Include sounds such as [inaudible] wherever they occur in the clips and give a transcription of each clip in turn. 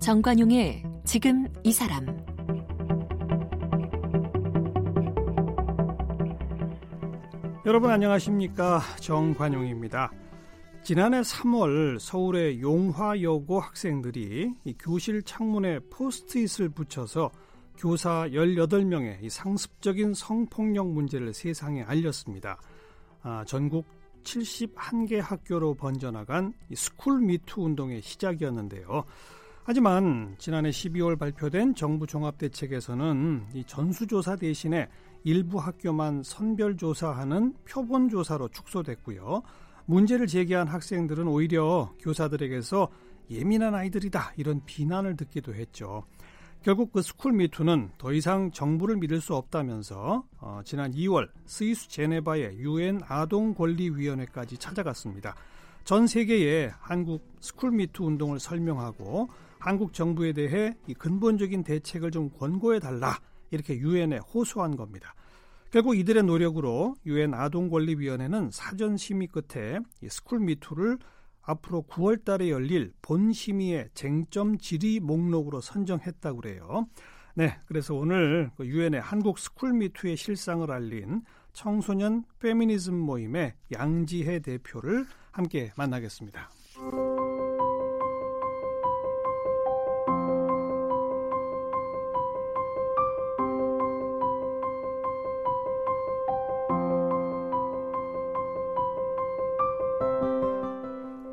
정관용의 지금 이 사람 여러분 안녕하십니까 정관용입니다. 지난해 3월 서울의 용화여고 학생들이 교실 창문에 포스트잇을 붙여서 교사 18명의 상습적인 성폭력 문제를 세상에 알렸습니다. 아, 전국 71개 학교로 번져나간 스쿨 미투 운동의 시작이었는데요. 하지만 지난해 12월 발표된 정부 종합대책에서는 이 전수조사 대신에 일부 학교만 선별조사하는 표본조사로 축소됐고요. 문제를 제기한 학생들은 오히려 교사들에게서 예민한 아이들이다 이런 비난을 듣기도 했죠. 결국 그 스쿨 미투는 더 이상 정부를 믿을 수 없다면서 어, 지난 2월 스위스 제네바의 유엔 아동 권리 위원회까지 찾아갔습니다. 전 세계에 한국 스쿨 미투 운동을 설명하고 한국 정부에 대해 이 근본적인 대책을 좀 권고해 달라 이렇게 유엔에 호소한 겁니다. 결국 이들의 노력으로 유엔 아동권리위원회는 사전 심의 끝에 스쿨 미투를 앞으로 9월 달에 열릴 본심의의 쟁점 질의 목록으로 선정했다고 그래요. 네, 그래서 오늘 그 유엔의 한국 스쿨 미투의 실상을 알린 청소년 페미니즘 모임의 양지혜 대표를 함께 만나겠습니다.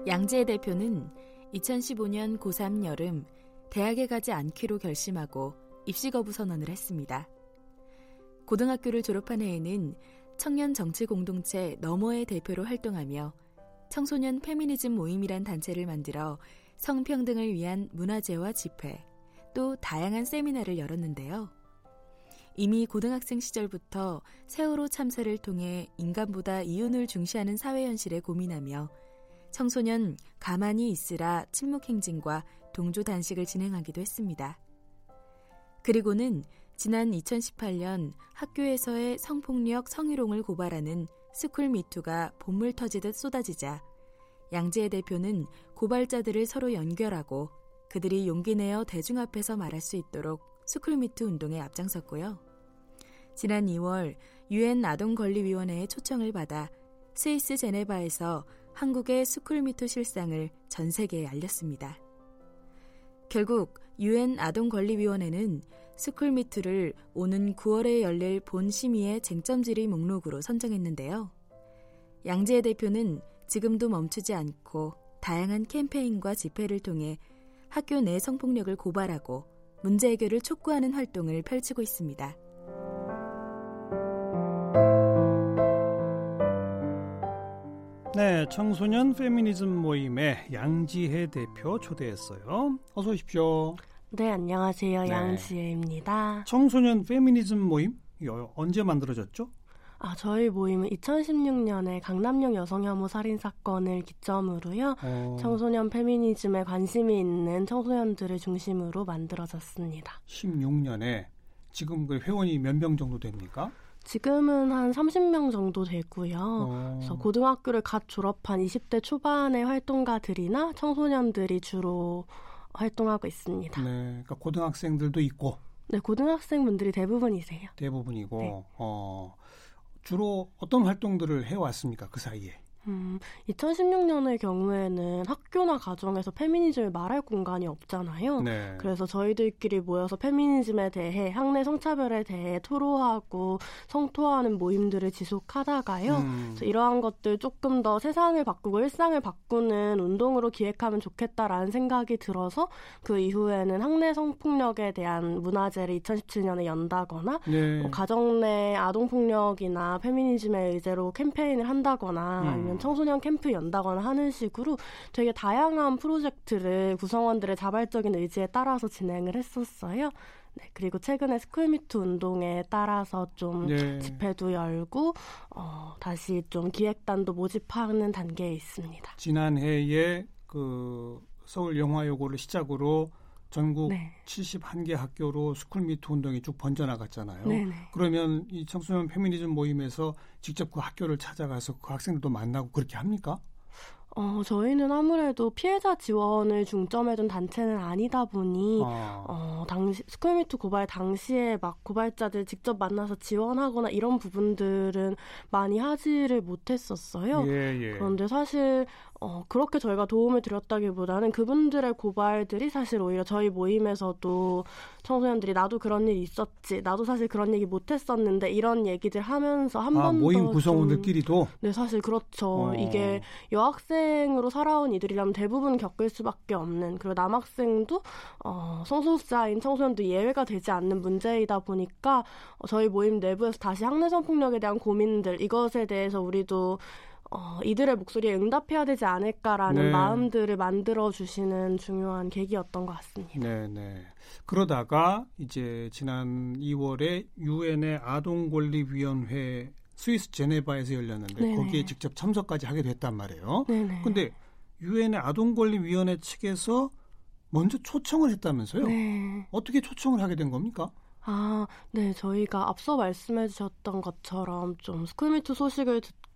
양재 대표는 2015년 고3 여름 대학에 가지 않기로 결심하고 입시 거부 선언을 했습니다. 고등학교를 졸업한 해에는 청년 정치 공동체 너머의 대표로 활동하며 청소년 페미니즘 모임이란 단체를 만들어 성평등을 위한 문화제와 집회, 또 다양한 세미나를 열었는데요. 이미 고등학생 시절부터 세월호 참사를 통해 인간보다 이윤을 중시하는 사회 현실에 고민하며 청소년 가만히 있으라 침묵행진과 동조 단식을 진행하기도 했습니다. 그리고는 지난 2018년 학교에서의 성폭력 성희롱을 고발하는 스쿨 미투가 봇물 터지듯 쏟아지자 양지혜 대표는 고발자들을 서로 연결하고 그들이 용기 내어 대중 앞에서 말할 수 있도록 스쿨 미투 운동에 앞장섰고요. 지난 2월 유엔 아동권리위원회의 초청을 받아 스위스 제네바에서 한국의 스쿨미투 실상을 전 세계에 알렸습니다. 결국 유엔 아동권리위원회는 스쿨미투를 오는 9월에 열릴 본 심의의 쟁점 질의 목록으로 선정했는데요. 양지혜 대표는 지금도 멈추지 않고 다양한 캠페인과 집회를 통해 학교 내 성폭력을 고발하고 문제 해결을 촉구하는 활동을 펼치고 있습니다. 네, 청소년 페미니즘 모임의 양지혜 대표 초대했어요. 어서 오십시오. 네, 안녕하세요. 네. 양지혜입니다. 청소년 페미니즘 모임 언제 만들어졌죠? 아, 저희 모임은 2016년에 강남역 여성 혐오 살인 사건을 기점으로요. 어. 청소년 페미니즘에 관심이 있는 청소년들을 중심으로 만들어졌습니다. 16년에 지금 그 회원이 몇 명 정도 됩니까? 지금은 한 30명 정도 되고요. 어. 그래서 고등학교를 갓 졸업한 20대 초반의 활동가들이나 청소년들이 주로 활동하고 있습니다. 네, 그러니까 고등학생들도 있고. 네, 고등학생 분들이 대부분이세요. 대부분이고, 네. 어, 주로 어떤 활동들을 해왔습니까 그 사이에? 음, 2016년의 경우에는 학교나 가정에서 페미니즘을 말할 공간이 없잖아요. 네. 그래서 저희들끼리 모여서 페미니즘에 대해 학내 성차별에 대해 토로하고 성토하는 모임들을 지속하다가요. 음. 이러한 것들 조금 더 세상을 바꾸고 일상을 바꾸는 운동으로 기획하면 좋겠다라는 생각이 들어서 그 이후에는 학내 성폭력에 대한 문화제를 2017년에 연다거나 네. 뭐 가정 내 아동폭력이나 페미니즘의 의제로 캠페인을 한다거나 음. 아니면 청소년 캠프 연다거나 하는 식으로 되게 다양한 프로젝트를 구성원들의 자발적인 의지에 따라서 진행을 했었어요. 네, 그리고 최근에 스쿨미투 운동에 따라서 좀 네. 집회도 열고 어, 다시 좀 기획단도 모집하는 단계에 있습니다. 지난해에 그 서울 용화여고를 시작으로 전국 네. 71개 학교로 스쿨미투 운동이 쭉 번져나갔잖아요. 네네. 네. 그러면 이 청소년 페미니즘 모임에서 직접 그 학교를 찾아가서 그 학생들도 만나고 그렇게 합니까? 어, 저희는 아무래도 피해자 지원을 중점에 둔 단체는 아니다 보니, 아. 어, 당시, 스쿨미투 고발 당시에 막 고발자들 직접 만나서 지원하거나 이런 부분들은 많이 하지를 못했었어요. 예, 예. 그런데 사실, 어, 그렇게 저희가 도움을 드렸다기보다는 그분들의 고발들이 사실 오히려 저희 모임에서도 청소년들이 나도 그런 일 있었지, 나도 사실 그런 얘기 못했었는데 이런 얘기들 하면서 한 아, 번더 모임 구성원들끼리도 네 사실 그렇죠. 어. 이게 여학생으로 살아온 이들이라면 대부분 겪을 수밖에 없는 그리고 남학생도 어, 성소수자인 청소년도 예외가 되지 않는 문제이다 보니까 어, 저희 모임 내부에서 다시 학내 성폭력에 대한 고민들 이것에 대해서 우리도 어, 이들의 목소리에 응답해야 되지 않을까라는 네. 마음들을 만들어 주시는 중요한 계기였던 것 같습니다. 네, 네. 그러다가 이제 지난 2월에 유엔의 아동 권리 위원회 스위스 제네바에서 열렸는데 네네. 거기에 직접 참석까지 하게 됐단 말이에요. 네네. 근데 유엔의 아동 권리 위원회 측에서 먼저 초청을 했다면서요? 네. 어떻게 초청을 하게 된 겁니까? 아, 네, 저희가 앞서 말씀해 주셨던 것처럼 좀 스쿨미투 소식을 듣고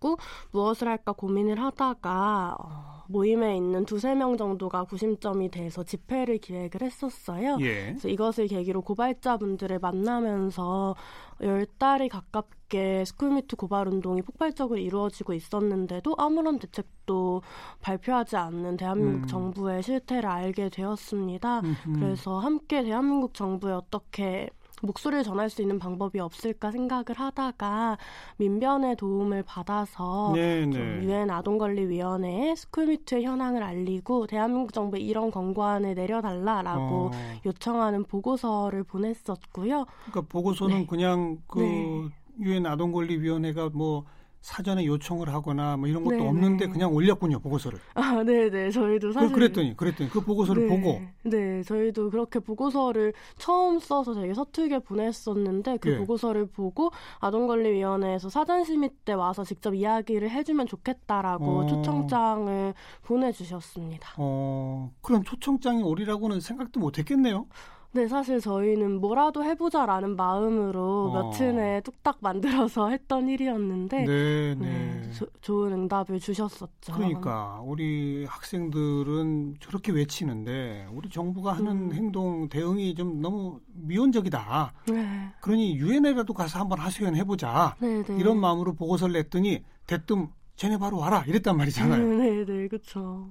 무엇을 할까 고민을 하다가 어, 모임에 있는 두세 명 정도가 구심점이 돼서 집회를 기획을 했었어요. 예. 그래서 이것을 계기로 고발자분들을 만나면서 열 달이 가깝게 스쿨미투 고발 운동이 폭발적으로 이루어지고 있었는데도 아무런 대책도 발표하지 않는 대한민국 음. 정부의 실태를 알게 되었습니다. 음흠. 그래서 함께 대한민국 정부에 어떻게 목소리를 전할 수 있는 방법이 없을까 생각을 하다가 민변의 도움을 받아서 네, 네. 유엔 아동권리위원회에 스쿨미트의 현황을 알리고 대한민국 정부에 이런 권고안을 내려달라라고 어. 요청하는 보고서를 보냈었고요. 그러니까 보고서는 네. 그냥 그 네. 유엔 아동권리위원회가 뭐 사전에 요청을 하거나 뭐 이런 것도 네네. 없는데 그냥 올렸군요 보고서를. 아, 네, 네, 저희도 사실 그, 랬더니 그랬더니 그 보고서를 네, 보고. 네, 저희도 그렇게 보고서를 처음 써서 되게 서툴게 보냈었는데 그 예. 보고서를 보고 아동권리위원회에서 사전 심의 때 와서 직접 이야기를 해주면 좋겠다라고 어. 초청장을 보내주셨습니다. 어, 그런 초청장이 오리라고는 생각도 못했겠네요. 네, 사실 저희는 뭐라도 해보자라는 마음으로 어. 며칠 내에 뚝딱 만들어서 [laughs] 했던 일이었는데 네, 네. 네 조, 좋은 응답을 주셨었죠. 그러니까 우리 학생들은 저렇게 외치는데 우리 정부가 하는 음. 행동 대응이 좀 너무 미온적이다. 네. 그러니 유엔에라도 가서 한번 하소연 해보자. 네, 네. 이런 마음으로 보고서를 냈더니 대뜸 쟤네 바로 와라 이랬단 말이잖아요. 네, 네, 그렇죠.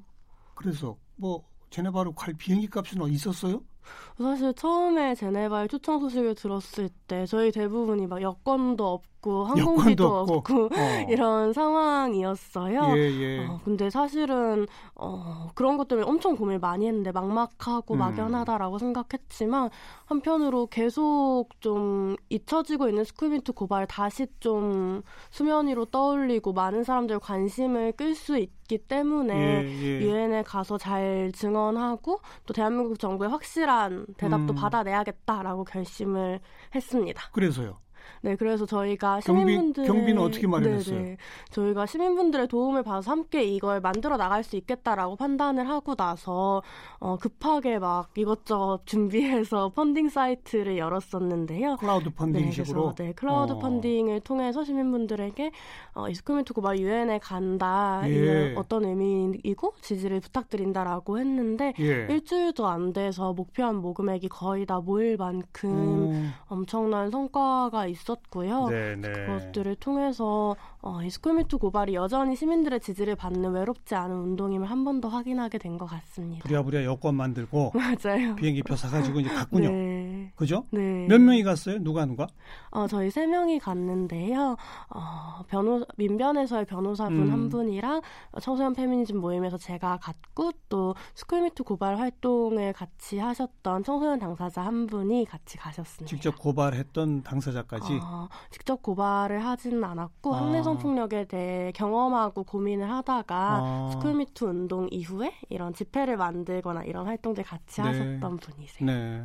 그래서 뭐 쟤네 바로 갈 비행기 값은 있었어요? 사실 처음에 제네바의 초청 소식을 들었을 때 저희 대부분이 막 여권도 없고 항공기도 없고, 없고 어. [laughs] 이런 상황이었어요. 예, 예. 어, 근데 사실은 어, 그런 것 때문에 엄청 고민을 많이 했는데 막막하고 음. 막연하다라고 생각했지만 한편으로 계속 좀 잊혀지고 있는 스쿨미투 고발 다시 좀 수면 위로 떠올리고 많은 사람들 관심을 끌 수 있기 때문에 예, 예. 유엔에 가서 잘 증언하고 또 대한민국 정부의 확실한 대답도 음. 받아내야겠다라고 결심을 했습니다. 그래서요. 네, 그래서 저희가 시민분들 경비, 경비는 어떻게 마련했어요? 네네, 저희가 시민분들의 도움을 받아서 함께 이걸 만들어 나갈 수 있겠다라고 판단을 하고 나서 어, 급하게 막 이것저것 준비해서 [laughs] 펀딩 사이트를 열었었는데요. 크라우드 펀딩식으로. 네, 네, 크라우드 어. 펀딩을 통해서 시민분들에게 어, 이 스쿨미투 고발 유엔에 간다. 예. 어떤 의미이고 지지를 부탁드린다라고 했는데 예. 일주일도 안 돼서 목표한 모금액이 거의 다 모일 만큼 음. 엄청난 성과가 있었. 있었고요. 네네. 그것들을 통해서 어, 이 스쿨미투 고발이 여전히 시민들의 지지를 받는 외롭지 않은 운동임을 한 번 더 확인하게 된 것 같습니다. 부랴부랴 여권 만들고 [laughs] 맞아요. 비행기표 사가지고 이제 갔군요. 네. 그죠? 네. 몇 명이 갔어요? 누가 누가? 어, 저희 세 명이 갔는데요. 어, 변호 민변에서의 변호사분 음. 한 분이랑 청소년 페미니즘 모임에서 제가 갔고 또 스쿨미투 고발 활동을 같이 하셨던 청소년 당사자 한 분이 같이 가셨습니다. 직접 고발했던 당사자까지? 어, 직접 고발을 하지는 않았고 아. 학내 성폭력에 대해 경험하고 고민을 하다가 아. 스쿨미투 운동 이후에 이런 집회를 만들거나 이런 활동들 같이 네. 하셨던 분이세요. 네.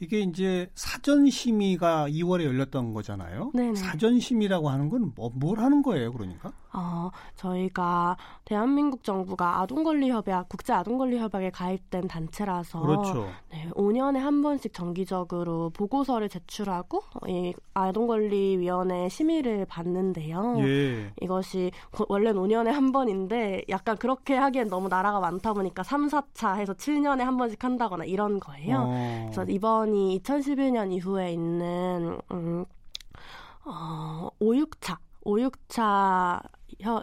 이게 이제 사전 심의가 2월에 열렸던 거잖아요. 네네. 사전 심의라고 하는 건 뭐, 뭘 하는 거예요, 그러니까? 어, 저희가 대한민국 정부가 아동권리협약, 국제아동권리협약에 가입된 단체라서 그렇죠. 네, 5년에 한 번씩 정기적으로 보고서를 제출하고 이 아동권리위원회 심의를 받는데요. 예. 이것이 원래는 5년에 한 번인데 약간 그렇게 하기엔 너무 나라가 많다 보니까 3, 4차 해서 7년에 한 번씩 한다거나 이런 거예요. 어. 그래서 이번이 2011년 이후에 있는 음, 어, 5, 6차 5, 6차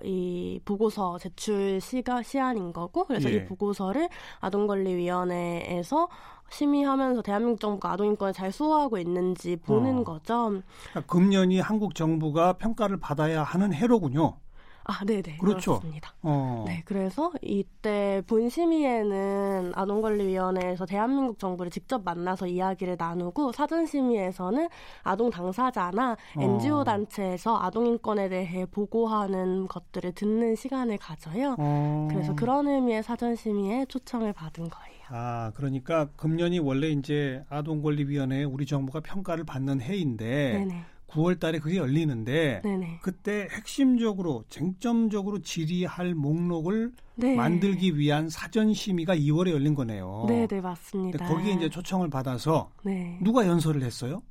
이 보고서 제출 시가 시한인 거고 그래서 예. 이 보고서를 아동권리위원회에서 심의하면서 대한민국 정부가 아동인권을 잘 수호하고 있는지 보는 어. 거죠. 그러니까 금년이 한국 정부가 평가를 받아야 하는 해로군요. 아, 네네. 그렇죠. 그렇습니다. 어. 네, 그래서 이때 본심의에는 아동권리위원회에서 대한민국 정부를 직접 만나서 이야기를 나누고 사전심의에서는 아동 당사자나 어. NGO 단체에서 아동인권에 대해 보고하는 것들을 듣는 시간을 가져요. 어. 그래서 그런 의미의 사전심의에 초청을 받은 거예요. 아, 그러니까 금년이 원래 이제 아동권리위원회 우리 정부가 평가를 받는 해인데 네네. 9월 달에 그게 열리는데 네네. 그때 핵심적으로 쟁점적으로 질의할 목록을 네. 만들기 위한 사전 심의가 2월에 열린 거네요. 네 네, 맞습니다. 근데 거기에 이제 초청을 받아서 네. 누가 연설을 했어요?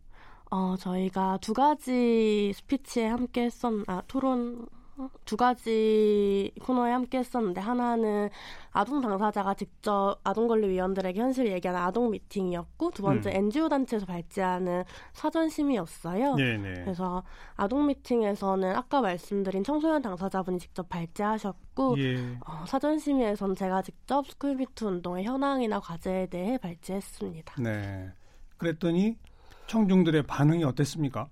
어, 저희가 두 가지 스피치에 함께 했었, 아, 토론, 두 가지 코너에 함께 했었는데, 하나는 아동 당사자가 직접 아동 권리위원들에게 현실을 얘기하는 아동 미팅이었고, 두 번째 음. NGO 단체에서 발제하는 사전심의였어요. 네네. 그래서 아동 미팅에서는 아까 말씀드린 청소년 당사자분이 직접 발제하셨고, 예. 어, 사전심의에서는 제가 직접 스쿨미투 운동의 현황이나 과제에 대해 발제했습니다. 네. 그랬더니 청중들의 반응이 어땠습니까?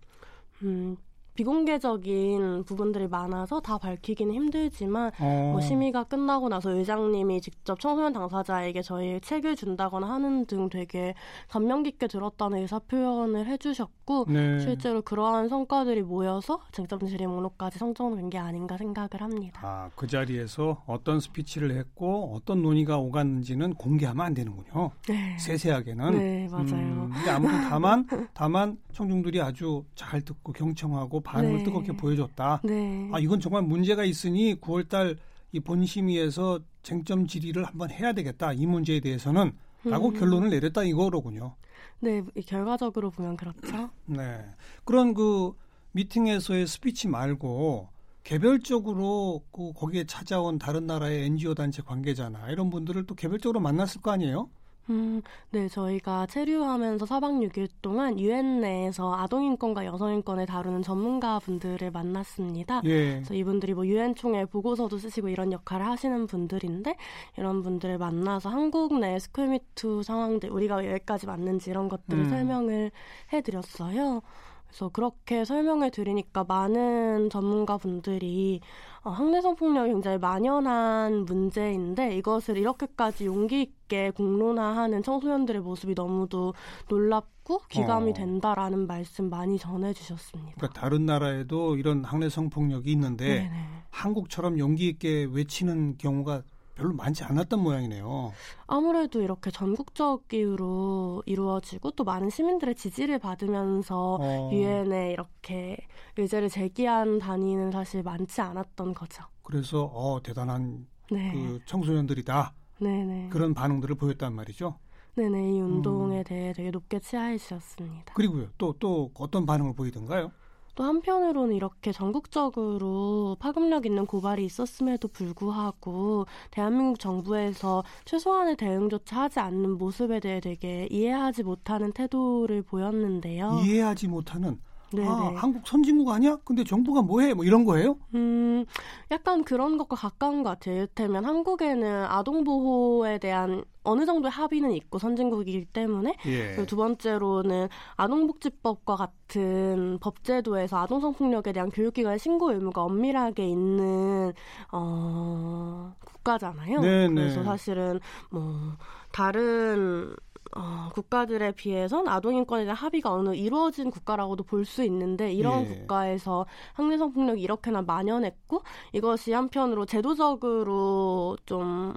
음, 비공개적인 부분들이 많아서 다 밝히기는 힘들지만 어. 뭐 심의가 끝나고 나서 의장님이 직접 청소년 당사자에게 저희 책을 준다거나 하는 등 되게 감명 깊게 들었다는 의사 표현을 해주셨고 네. 실제로 그러한 성과들이 모여서 쟁점 질의 목록까지 성정된 게 아닌가 생각을 합니다. 아, 그 자리에서 어떤 스피치를 했고 어떤 논의가 오갔는지는 공개하면 안 되는군요. 네. 세세하게는. 네, 맞아요. 음, 근데 아무튼 다만 다만 청중들이 아주 잘 듣고 경청하고 반응을 네. 뜨겁게 보여줬다. 네. 아, 이건 정말 문제가 있으니 9월달 이 본심의에서 쟁점 질의를 한번 해야 되겠다. 이 문제에 대해서는 라고 음. 결론을 내렸다 이거로군요. 네, 이 결과적으로 보면 그렇죠. 네. 그런 그 미팅에서의 스피치 말고 개별적으로 그 거기에 찾아온 다른 나라의 NGO 단체 관계자나 이런 분들을 또 개별적으로 만났을 거 아니에요? 음, 네, 저희가 체류하면서 4박 6일 동안 유엔 내에서 아동인권과 여성인권을 다루는 전문가 분들을 만났습니다. 예. 그래서 이분들이 뭐 유엔 총회 보고서도 쓰시고 이런 역할을 하시는 분들인데 이런 분들을 만나서 한국 내 스쿨미투 상황들 우리가 왜 여기까지 왔는지 이런 것들을 음. 설명을 해드렸어요. 그래서 그렇게 설명을 드리니까 많은 전문가분들이 어, 학내 성 폭력이 굉장히 만연한 문제인데 이것을 이렇게까지 용기 있게 공론화하는 청소년들의 모습이 너무도 놀랍고 기감이 어. 된다라는 말씀 많이 전해주셨습니다. 그러니까 다른 나라에도 이런 학내 성 폭력이 있는데 네네. 한국처럼 용기 있게 외치는 경우가 별로 많지 않았던 모양이네요. 아무래도 이렇게 전국적으로 이루어지고 또 많은 시민들의 지지를 받으면서 어, 유엔에 이렇게 의제를 제기한 단위는 사실 많지 않았던 거죠. 그래서 어 대단한 네, 그 청소년들이다 네네, 그런 반응들을 보였단 말이죠. 네네 이 운동에 음. 대해 되게 높게 치하해 주셨습니다. 그리고요 또 또 어떤 반응을 보이던가요? 또 한편으로는 이렇게 전국적으로 파급력 있는 고발이 있었음에도 불구하고 대한민국 정부에서 최소한의 대응조차 하지 않는 모습에 대해 되게 이해하지 못하는 태도를 보였는데요. 이해하지 못하는 네네. 아, 한국 선진국 아니야? 근데 정부가 뭐해? 뭐 이런 거예요? 음, 약간 그런 것과 가까운 것 같아요. 이를테면 한국에는 아동보호에 대한 어느 정도의 합의는 있고 선진국이기 때문에 예. 두 번째로는 아동복지법과 같은 법제도에서 아동성폭력에 대한 교육기관 신고 의무가 엄밀하게 있는 어, 국가잖아요. 네네. 그래서 사실은 뭐 다른 어, 국가들에 비해선 아동인권에 대한 합의가 어느 이루어진 국가라고도 볼 수 있는데 이런 예. 국가에서 학내성 폭력이 이렇게나 만연했고 이것이 한편으로 제도적으로 좀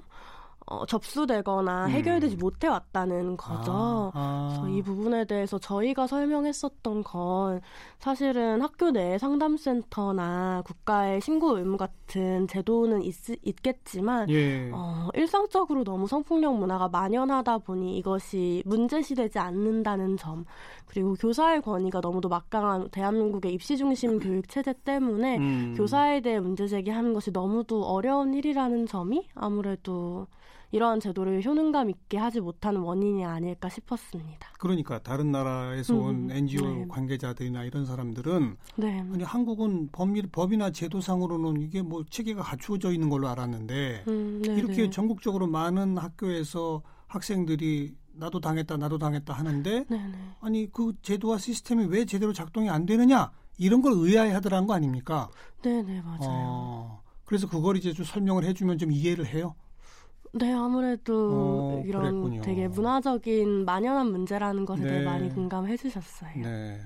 어, 접수되거나 음. 해결되지 못해 왔다는 거죠. 아, 아. 그래서 이 부분에 대해서 저희가 설명했었던 건 사실은 학교 내 상담센터나 국가의 신고 의무 같은 제도는 있, 있겠지만 예. 어, 일상적으로 너무 성폭력 문화가 만연하다 보니 이것이 문제시되지 않는다는 점 그리고 교사의 권위가 너무도 막강한 대한민국의 입시 중심 교육 체제 때문에 음. 교사에 대해 문제 제기하는 것이 너무도 어려운 일이라는 점이 아무래도 이러한 제도를 효능감 있게 하지 못하는 원인이 아닐까 싶었습니다. 그러니까 다른 나라에서 온 음, NGO 네. 관계자들이나 이런 사람들은 네. 아니 한국은 법리, 법이나 제도상으로는 이게 뭐 체계가 갖추어져 있는 걸로 알았는데 음, 네, 이렇게 네. 전국적으로 많은 학교에서 학생들이 나도 당했다 나도 당했다 하는데. 네. 아니 그 제도와 시스템이 왜 제대로 작동이 안 되느냐 이런 걸 의아해하더라는 거 아닙니까? 네네 맞아요. 어, 그래서 그걸 이제 좀 설명을 해주면 좀 이해를 해요. 네, 아무래도 어, 이런 그랬군요. 되게 문화적인 만연한 문제라는 것에 네. 대해 많이 공감해 주셨어요. 네.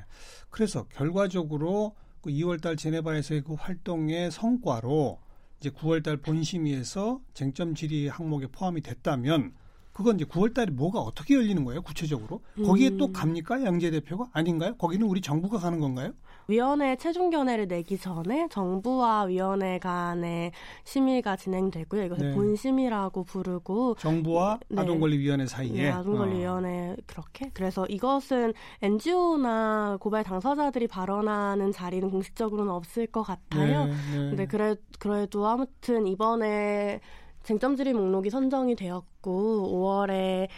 그래서 결과적으로 그 2월달 제네바에서의 그 활동의 성과로 이제 9월달 본심의에서 쟁점 질의 항목에 포함이 됐다면 그건 이제 9월 달에 뭐가 어떻게 열리는 거예요? 구체적으로? 거기에 음. 또 갑니까? 양재 대표가? 아닌가요? 거기는 우리 정부가 가는 건가요? 위원회 최종 견해를 내기 전에 정부와 위원회 간의 심의가 진행되고요. 이것을 네. 본심의라고 부르고 정부와 네. 아동권리위원회 사이에 네, 아동권리위원회 어. 그렇게 그래서 이것은 NGO나 고발 당사자들이 발언하는 자리는 공식적으로는 없을 것 같아요. 네, 네. 근데 그래 그래도 아무튼 이번에 쟁점 질의 목록이 선정이 되었고 5월에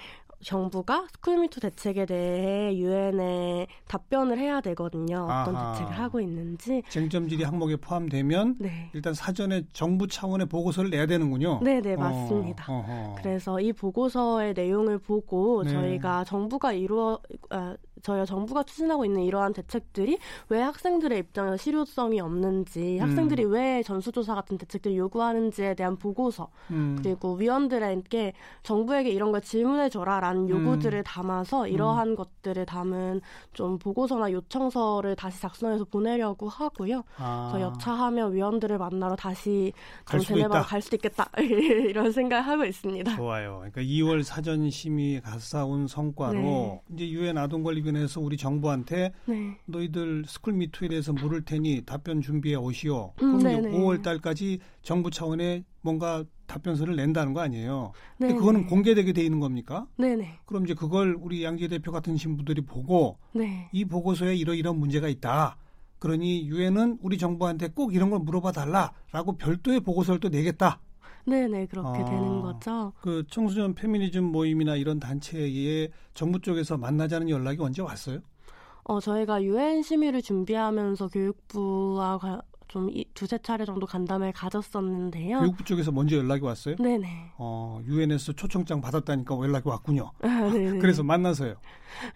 정부가 스쿨미투 대책에 대해 유엔에 답변을 해야 되거든요. 어떤 아하. 대책을 하고 있는지. 쟁점 질의 항목에 포함되면 네. 일단 사전에 정부 차원의 보고서를 내야 되는군요. 네, 네, 맞습니다. 어, 그래서 이 보고서의 내용을 보고 네. 저희가 정부가 이루어 아, 저희 정부가 추진하고 있는 이러한 대책들이 왜 학생들의 입장에서 실효성이 없는지, 음. 학생들이 왜 전수조사 같은 대책들을 요구하는지에 대한 보고서, 음. 그리고 위원들에게 정부에게 이런 걸 질문해 줘라라는 음. 요구들을 담아서 음. 이러한 것들을 담은 좀 보고서나 요청서를 다시 작성해서 보내려고 하고요. 아. 저 여차하면 위원들을 만나러 다시 좀 제네바로 갈 수도 있겠다 [laughs] 이런 생각을 하고 있습니다. 좋아요. 그러니까 2월 사전 심의 갔다 온 성과로 네. 이제 유엔 아동권리 관련해서 우리 정부한테 네. 너희들 스쿨 미투에 대해서 물을 테니 답변 준비해 오시오. 음, 그럼 이제 5월 달까지 정부 차원의 뭔가 답변서를 낸다는 거 아니에요. 근데 그거는 공개되게 돼 있는 겁니까? 네네. 그럼 이제 그걸 우리 양지혜 대표 같은 분들이 보고 네. 이 보고서에 이러이런 문제가 있다. 그러니 유엔은 우리 정부한테 꼭 이런 걸 물어봐 달라라고 별도의 보고서를 또 내겠다. 네네 그렇게 아, 되는 거죠. 그 청소년 페미니즘 모임이나 이런 단체에 정부 쪽에서 만나자는 연락이 언제 왔어요? 어 저희가 유엔 심의를 준비하면서 교육부와 좀 두세 차례 정도 간담회를 가졌었는데요. 교육부 쪽에서 먼저 연락이 왔어요? 네네. 어, 유엔에서 초청장 받았다니까 연락이 왔군요. [laughs] 아, [laughs] 그래서 만나서요.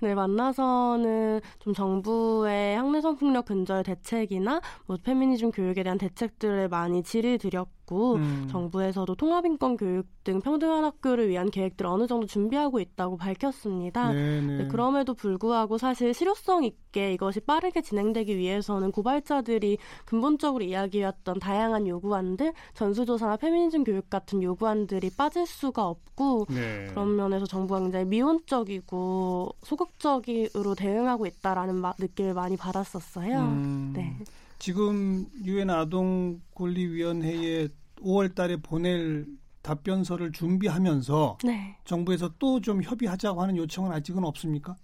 네, 만나서는 좀 정부의 학내 성폭력 근절 대책이나 뭐 페미니즘 교육에 대한 대책들을 많이 질의 드렸고 음. 정부에서도 통합인권 교육 등 평등한 학교를 위한 계획들을 어느 정도 준비하고 있다고 밝혔습니다. 네, 네. 그럼에도 불구하고 사실 실효성 있게 이것이 빠르게 진행되기 위해서는 고발자들이 근본적으로 이야기했던 다양한 요구안들, 전수조사나 페미니즘 교육 같은 요구안들이 빠질 수가 없고 네. 그런 면에서 정부가 굉장히 미온적이고 소극적으로 대응하고 있다라는 마, 느낌을 많이 받았었어요. 음, 네. 지금 유엔 아동 권리위원회에 5월 달에 보낼 답변서를 준비하면서 네. 정부에서 또 좀 협의하자고 하는 요청은 아직은 없습니까?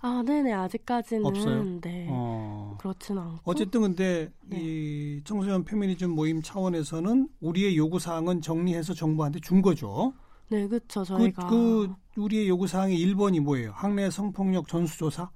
아, 네네 아직까지는 없어요. 네, 어. 그렇진 않고. 어쨌든 근데 네. 이 청소년 페미니즘 모임 차원에서는 우리의 요구 사항은 정리해서 정부한테 준 거죠. 네, 그렇죠. 저희가 그, 그 우리의 요구 사항의 1번이 뭐예요? 학내 성폭력 전수조사?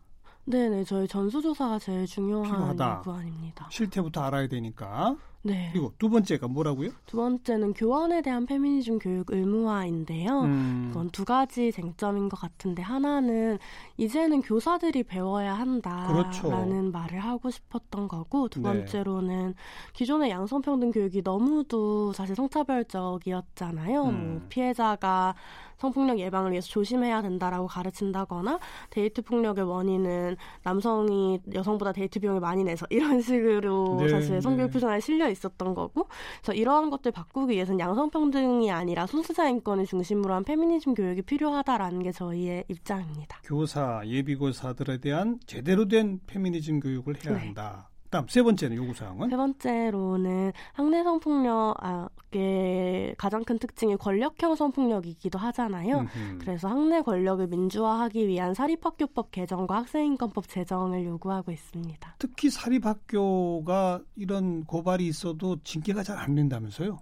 네네, 저희 전수조사가 제일 중요한 필요하다. 요구안입니다. 실태부터 알아야 되니까. 네. 그리고 두 번째가 뭐라고요? 두 번째는 교원에 대한 페미니즘 교육 의무화인데요. 음. 이건 두 가지 쟁점인 것 같은데 하나는 이제는 교사들이 배워야 한다라는 그렇죠. 말을 하고 싶었던 거고 두 네. 번째로는 네. 기존의 양성평등 교육이 너무도 사실 성차별적이었잖아요. 뭐 음. 뭐 피해자가 성폭력 예방을 위해서 조심해야 된다라고 가르친다거나 데이트 폭력의 원인은 남성이 여성보다 데이트 비용을 많이 내서 [laughs] 이런 식으로 네, 사실 성교육 네. 표준안에 실려 깔려 있었던 거고 그래서 이러한 것들 바꾸기 위해서는 양성평등이 아니라 소수자 인권을 중심으로 한 페미니즘 교육이 필요하다라는 게 저희의 입장입니다. 교사 예비교사들에 대한 제대로 된 페미니즘 교육을 해야 네. 한다. 다음 세 번째는 요구 사항은 세 번째로는 학내 성폭력의 가장 큰 특징이 권력형 성폭력이기도 하잖아요. 음흠. 그래서 학내 권력을 민주화하기 위한 사립학교법 개정과 학생인권법 제정을 요구하고 있습니다. 특히 사립학교가 이런 고발이 있어도 징계가 잘 안 된다면서요?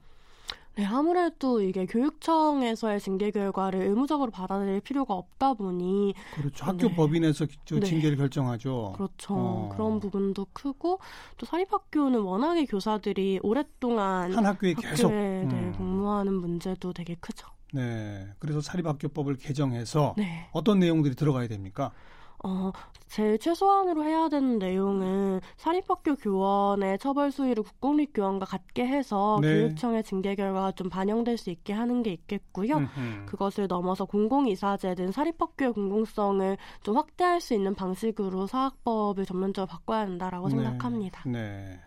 네, 아무래도 이게 교육청에서의 징계 결과를 의무적으로 받아들일 필요가 없다 보니 그렇죠. 학교 네. 법인에서 네. 징계를 결정하죠. 그렇죠. 어. 그런 부분도 크고 또 사립학교는 워낙에 교사들이 오랫동안 한 학교에 계속 네, 음. 공무하는 문제도 되게 크죠. 네. 그래서 사립학교법을 개정해서 네. 어떤 내용들이 들어가야 됩니까? 어, 제일 최소한으로 해야 되는 내용은 사립학교 교원의 처벌 수위를 국공립 교원과 같게 해서 네. 교육청의 징계 결과가 좀 반영될 수 있게 하는 게 있겠고요. 음흠. 그것을 넘어서 공공이사제 등 사립학교의 공공성을 좀 확대할 수 있는 방식으로 사학법을 전면적으로 바꿔야 한다라고 네. 생각합니다. 네.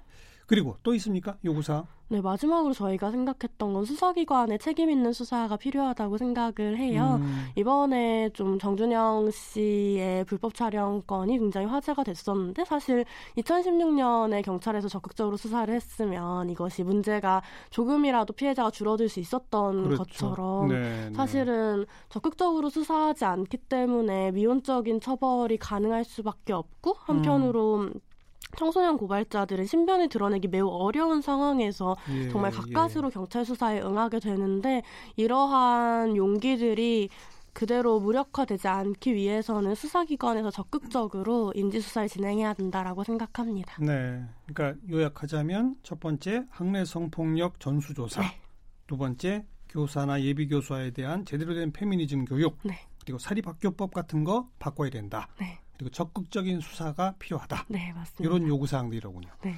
그리고 또 있습니까? 요구사항? 네, 마지막으로 저희가 생각했던 건 수사기관의 책임 있는 수사가 필요하다고 생각을 해요. 음. 이번에 좀 정준영 씨의 불법 촬영 건이 굉장히 화제가 됐었는데 사실 2016년에 경찰에서 적극적으로 수사를 했으면 이것이 문제가 조금이라도 피해자가 줄어들 수 있었던 그렇죠. 것처럼 네, 네. 사실은 적극적으로 수사하지 않기 때문에 미온적인 처벌이 가능할 수밖에 없고 한편으로 음. 청소년 고발자들은 신변을 드러내기 매우 어려운 상황에서 예, 정말 가까스로 예. 경찰 수사에 응하게 되는데 이러한 용기들이 그대로 무력화되지 않기 위해서는 수사기관에서 적극적으로 인지수사를 진행해야 된다라고 생각합니다. 네. 그러니까 요약하자면 첫 번째 학내 성폭력 전수조사, 네. 두 번째 교사나 예비교사에 대한 제대로 된 페미니즘 교육, 네. 그리고 사립학교법 같은 거 바꿔야 된다. 네. 그리고 적극적인 수사가 필요하다. 네, 맞습니다. 이런 요구 사항들이로군요. 네.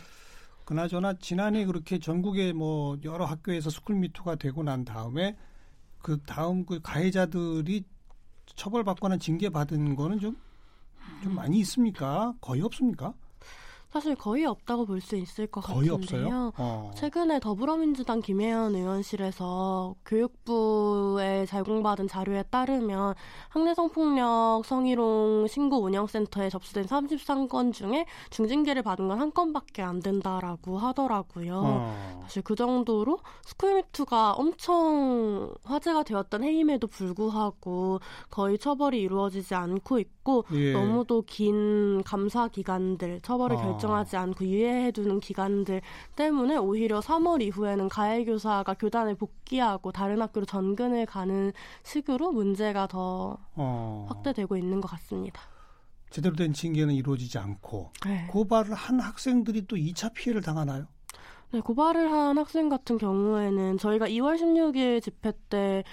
그나저나 지난해 그렇게 전국의 뭐 여러 학교에서 스쿨미투가 되고 난 다음에 그 다음 그 가해자들이 처벌받거나 징계받은 거는 좀, 좀 많이 있습니까? 거의 없습니까? 사실 거의 없다고 볼 수 있을 것 거의 같은데요. 없어요? 어. 최근에 더불어민주당 김혜연 의원실에서 교육부에 제공받은 자료에 따르면 학내 성폭력 성희롱 신고 운영센터에 접수된 33건 중에 중징계를 받은 건 한 건밖에 안 된다라고 하더라고요. 어. 사실 그 정도로 스쿨미투가 엄청 화제가 되었던 해임에도 불구하고 거의 처벌이 이루어지지 않고 있고 예. 너무도 긴 감사 기간들 처벌을 어. 결정 결정하지 않고 유예해두는 기간들 때문에 오히려 3월 이후에는 가해교사가 교단에 복귀하고 다른 학교로 전근을 가는 식으로 문제가 더 어. 확대되고 있는 것 같습니다. 제대로 된 징계는 이루어지지 않고 네. 고발을 한 학생들이 또 2차 피해를 당하나요? 네, 고발을 한 학생 같은 경우에는 저희가 2월 16일 집회 때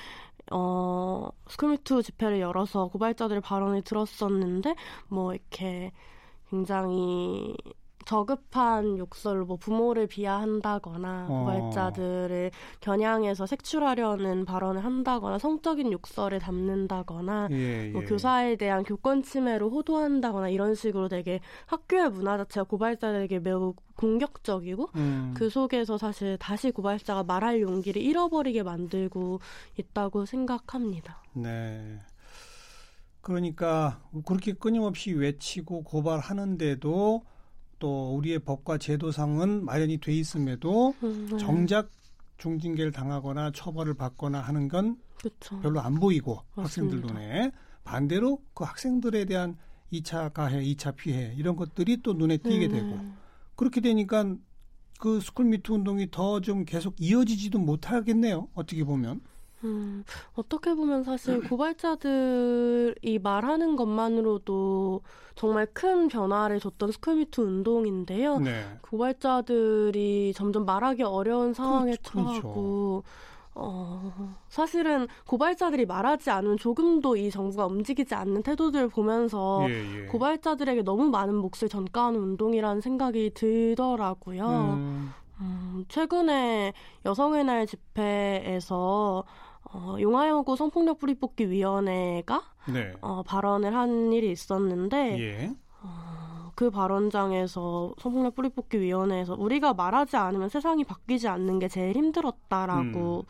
어, 스쿨미투 집회를 열어서 고발자들의 발언을 들었었는데, 뭐, 이렇게 굉장히 저급한 욕설로 뭐 부모를 비하한다거나 어. 고발자들을 겨냥해서 색출하려는 발언을 한다거나 성적인 욕설을 담는다거나 예, 뭐 예. 교사에 대한 교권 침해로 호도한다거나 이런 식으로 되게 학교의 문화 자체가 고발자들에게 매우 공격적이고 음. 그 속에서 사실 다시 고발자가 말할 용기를 잃어버리게 만들고 있다고 생각합니다. 네. 그러니까 그렇게 끊임없이 외치고 고발하는데도 또 우리의 법과 제도상은 마련이 돼 있음에도 음, 네. 정작 중징계를 당하거나 처벌을 받거나 하는 건 그쵸. 별로 안 보이고 맞습니다. 학생들 눈에 반대로 그 학생들에 대한 2차 가해, 2차 피해 이런 것들이 또 눈에 띄게 음. 되고 그렇게 되니까 그 스쿨미투 운동이 더 좀 계속 이어지지도 못하겠네요. 어떻게 보면. 음, 어떻게 보면 사실 고발자들이 말하는 것만으로도 정말 큰 변화를 줬던 스쿨미투 운동인데요. 네. 고발자들이 점점 말하기 어려운 상황에 그렇죠, 그렇죠. 처하고 어, 사실은 고발자들이 말하지 않으면 조금도 이 정부가 움직이지 않는 태도들을 보면서 예, 예. 고발자들에게 너무 많은 몫을 전가하는 운동이라는 생각이 들더라고요. 음. 음, 최근에 여성의 날 집회에서 어, 용화여고 성폭력 뿌리뽑기 위원회가 네. 어, 발언을 한 일이 있었는데 예. 어, 그 발언장에서 성폭력 뿌리뽑기 위원회에서 우리가 말하지 않으면 세상이 바뀌지 않는 게 제일 힘들었다라고 음.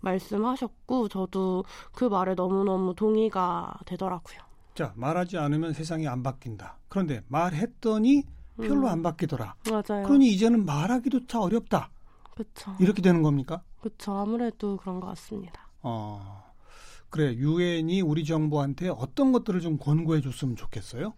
말씀하셨고 저도 그 말에 너무너무 동의가 되더라고요. 자, 말하지 않으면 세상이 안 바뀐다. 그런데 말했더니 별로 음. 안 바뀌더라. 맞아요. 그러니 이제는 말하기도 참 어렵다. 그렇죠. 이렇게 되는 겁니까? 그렇죠. 아무래도 그런 것 같습니다. 어. 그래 유엔이 우리 정부한테 어떤 것들을 좀 권고해 줬으면 좋겠어요?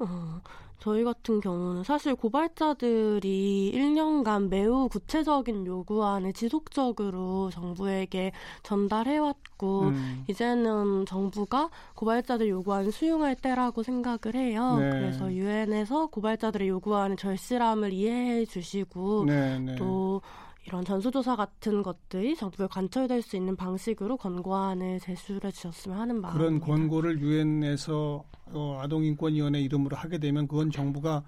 어, 저희 같은 경우는 사실 고발자들이 1년간 매우 구체적인 요구안을 지속적으로 정부에게 전달해왔고, 음. 이제는 정부가 고발자들 요구안을 수용할 때라고 생각을 해요. 네. 그래서 유엔에서 고발자들의 요구안의 절실함을 이해해 주시고, 네, 네. 또 이런 전수조사 같은 것들이 정부에 관철될 수 있는 방식으로 권고안을 제출해 주셨으면 하는 마음. 그런 권고를 유엔에서 어, 아동인권위원회 이름으로 하게 되면 그건 정부가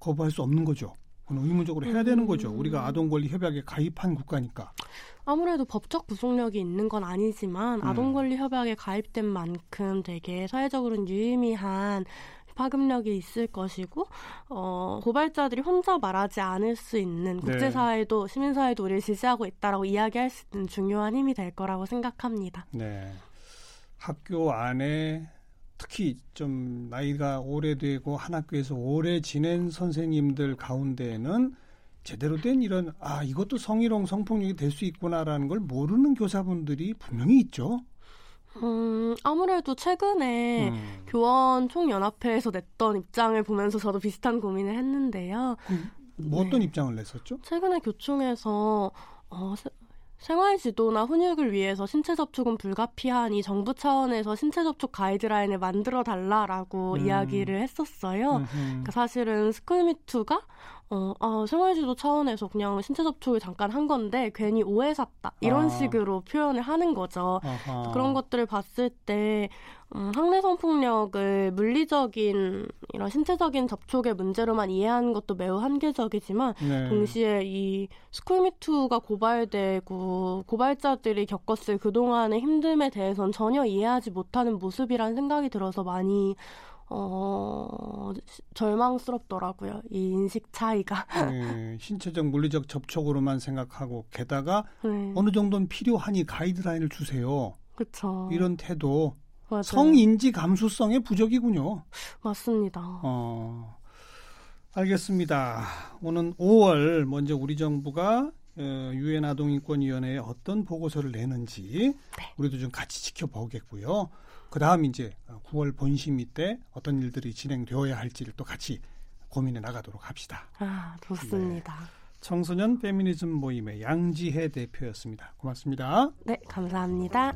거부할 수 없는 거죠. 그건 의무적으로 해야 되는 거죠. 음. 우리가 아동권리 협약에 가입한 국가니까. 아무래도 법적 구속력이 있는 건 아니지만 음. 아동권리 협약에 가입된 만큼 되게 사회적으로는 유의미한 파급력이 있을 것이고 어, 고발자들이 혼자 말하지 않을 수 있는 네. 국제사회도 네. 시민사회도 우리를 지지하고 있다라고 이야기할 수 있는 중요한 힘이 될 거라고 생각합니다. 네. 학교 안에 특히 좀 나이가 오래되고 한 학교에서 오래 지낸 선생님들 가운데에는 제대로 된 이런 아 이것도 성희롱 성폭력이 될 수 있구나라는 걸 모르는 교사분들이 분명히 있죠. 음, 아무래도 최근에 음. 교원 총연합회에서 냈던 입장을 보면서 저도 비슷한 고민을 했는데요. 음, 뭐 어떤 네. 입장을 냈었죠? 최근에 교총에서 어, 생활 지도나 훈육을 위해서 신체 접촉은 불가피하니 정부 차원에서 신체 접촉 가이드라인을 만들어 달라라고 음. 이야기를 했었어요. 그러니까 사실은 스쿨미투가 어, 아, 생활지도 차원에서 그냥 신체 접촉을 잠깐 한 건데 괜히 오해 샀다 이런 아. 식으로 표현을 하는 거죠. 그런 것들을 봤을 때 음, 학내 성폭력을 물리적인 이런 신체적인 접촉의 문제로만 이해하는 것도 매우 한계적이지만 네. 동시에 이 스쿨미투가 고발되고 고발자들이 겪었을 그동안의 힘듦에 대해서는 전혀 이해하지 못하는 모습이라는 생각이 들어서 많이 어, 절망스럽더라고요. 이 인식 차이가. 네, 신체적 물리적 접촉으로만 생각하고 게다가 네. 어느 정도는 필요하니 가이드라인을 주세요. 그렇죠. 이런 태도 맞아요. 성인지 감수성의 부족이군요. 맞습니다. 어, 알겠습니다. 오는 5월 먼저 우리 정부가 어, 유엔 아동인권위원회에 어떤 보고서를 내는지 네. 우리도 좀 같이 지켜보겠고요. 그 다음 이제 9월 본심이 때 어떤 일들이 진행되어야 할지를 또 같이 고민해 나가도록 합시다. 아, 좋습니다. 네. 청소년 페미니즘 모임의 양지혜 대표였습니다. 고맙습니다. 네, 감사합니다.